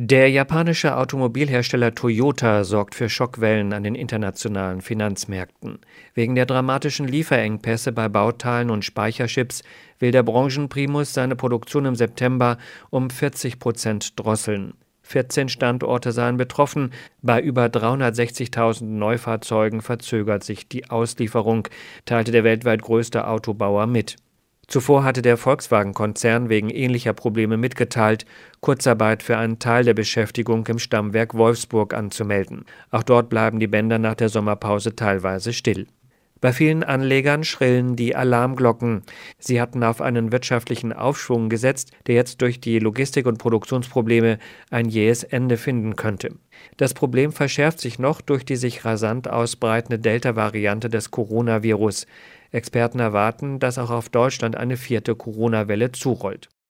Der japanische Automobilhersteller Toyota sorgt für Schockwellen an den internationalen Finanzmärkten. Wegen der dramatischen Lieferengpässe bei Bauteilen und Speicherchips will der Branchenprimus seine Produktion im September um 40 Prozent drosseln. 14 Standorte seien betroffen. Bei über 360.000 Neufahrzeugen verzögert sich die Auslieferung, teilte der weltweit größte Autobauer mit. Zuvor hatte der Volkswagen-Konzern wegen ähnlicher Probleme mitgeteilt, Kurzarbeit für einen Teil der Beschäftigung im Stammwerk Wolfsburg anzumelden. Auch dort bleiben die Bänder nach der Sommerpause teilweise still. Bei vielen Anlegern schrillen die Alarmglocken. Sie hatten auf einen wirtschaftlichen Aufschwung gesetzt, der jetzt durch die Logistik- und Produktionsprobleme ein jähes Ende finden könnte. Das Problem verschärft sich noch durch die sich rasant ausbreitende Delta-Variante des Coronavirus. Experten erwarten, dass auch auf Deutschland eine vierte Corona-Welle zurollt.